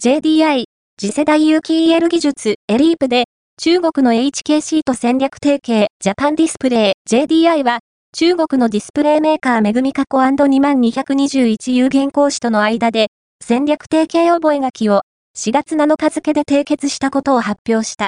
JDI、次世代有機 EL 技術、エリープで、中国の HKC と戦略提携、ジャパンディスプレイ、JDI は、中国のディスプレイメーカーめぐみ加古 &2221 有限講師との間で、戦略提携覚書を4月7日付で締結したことを発表した。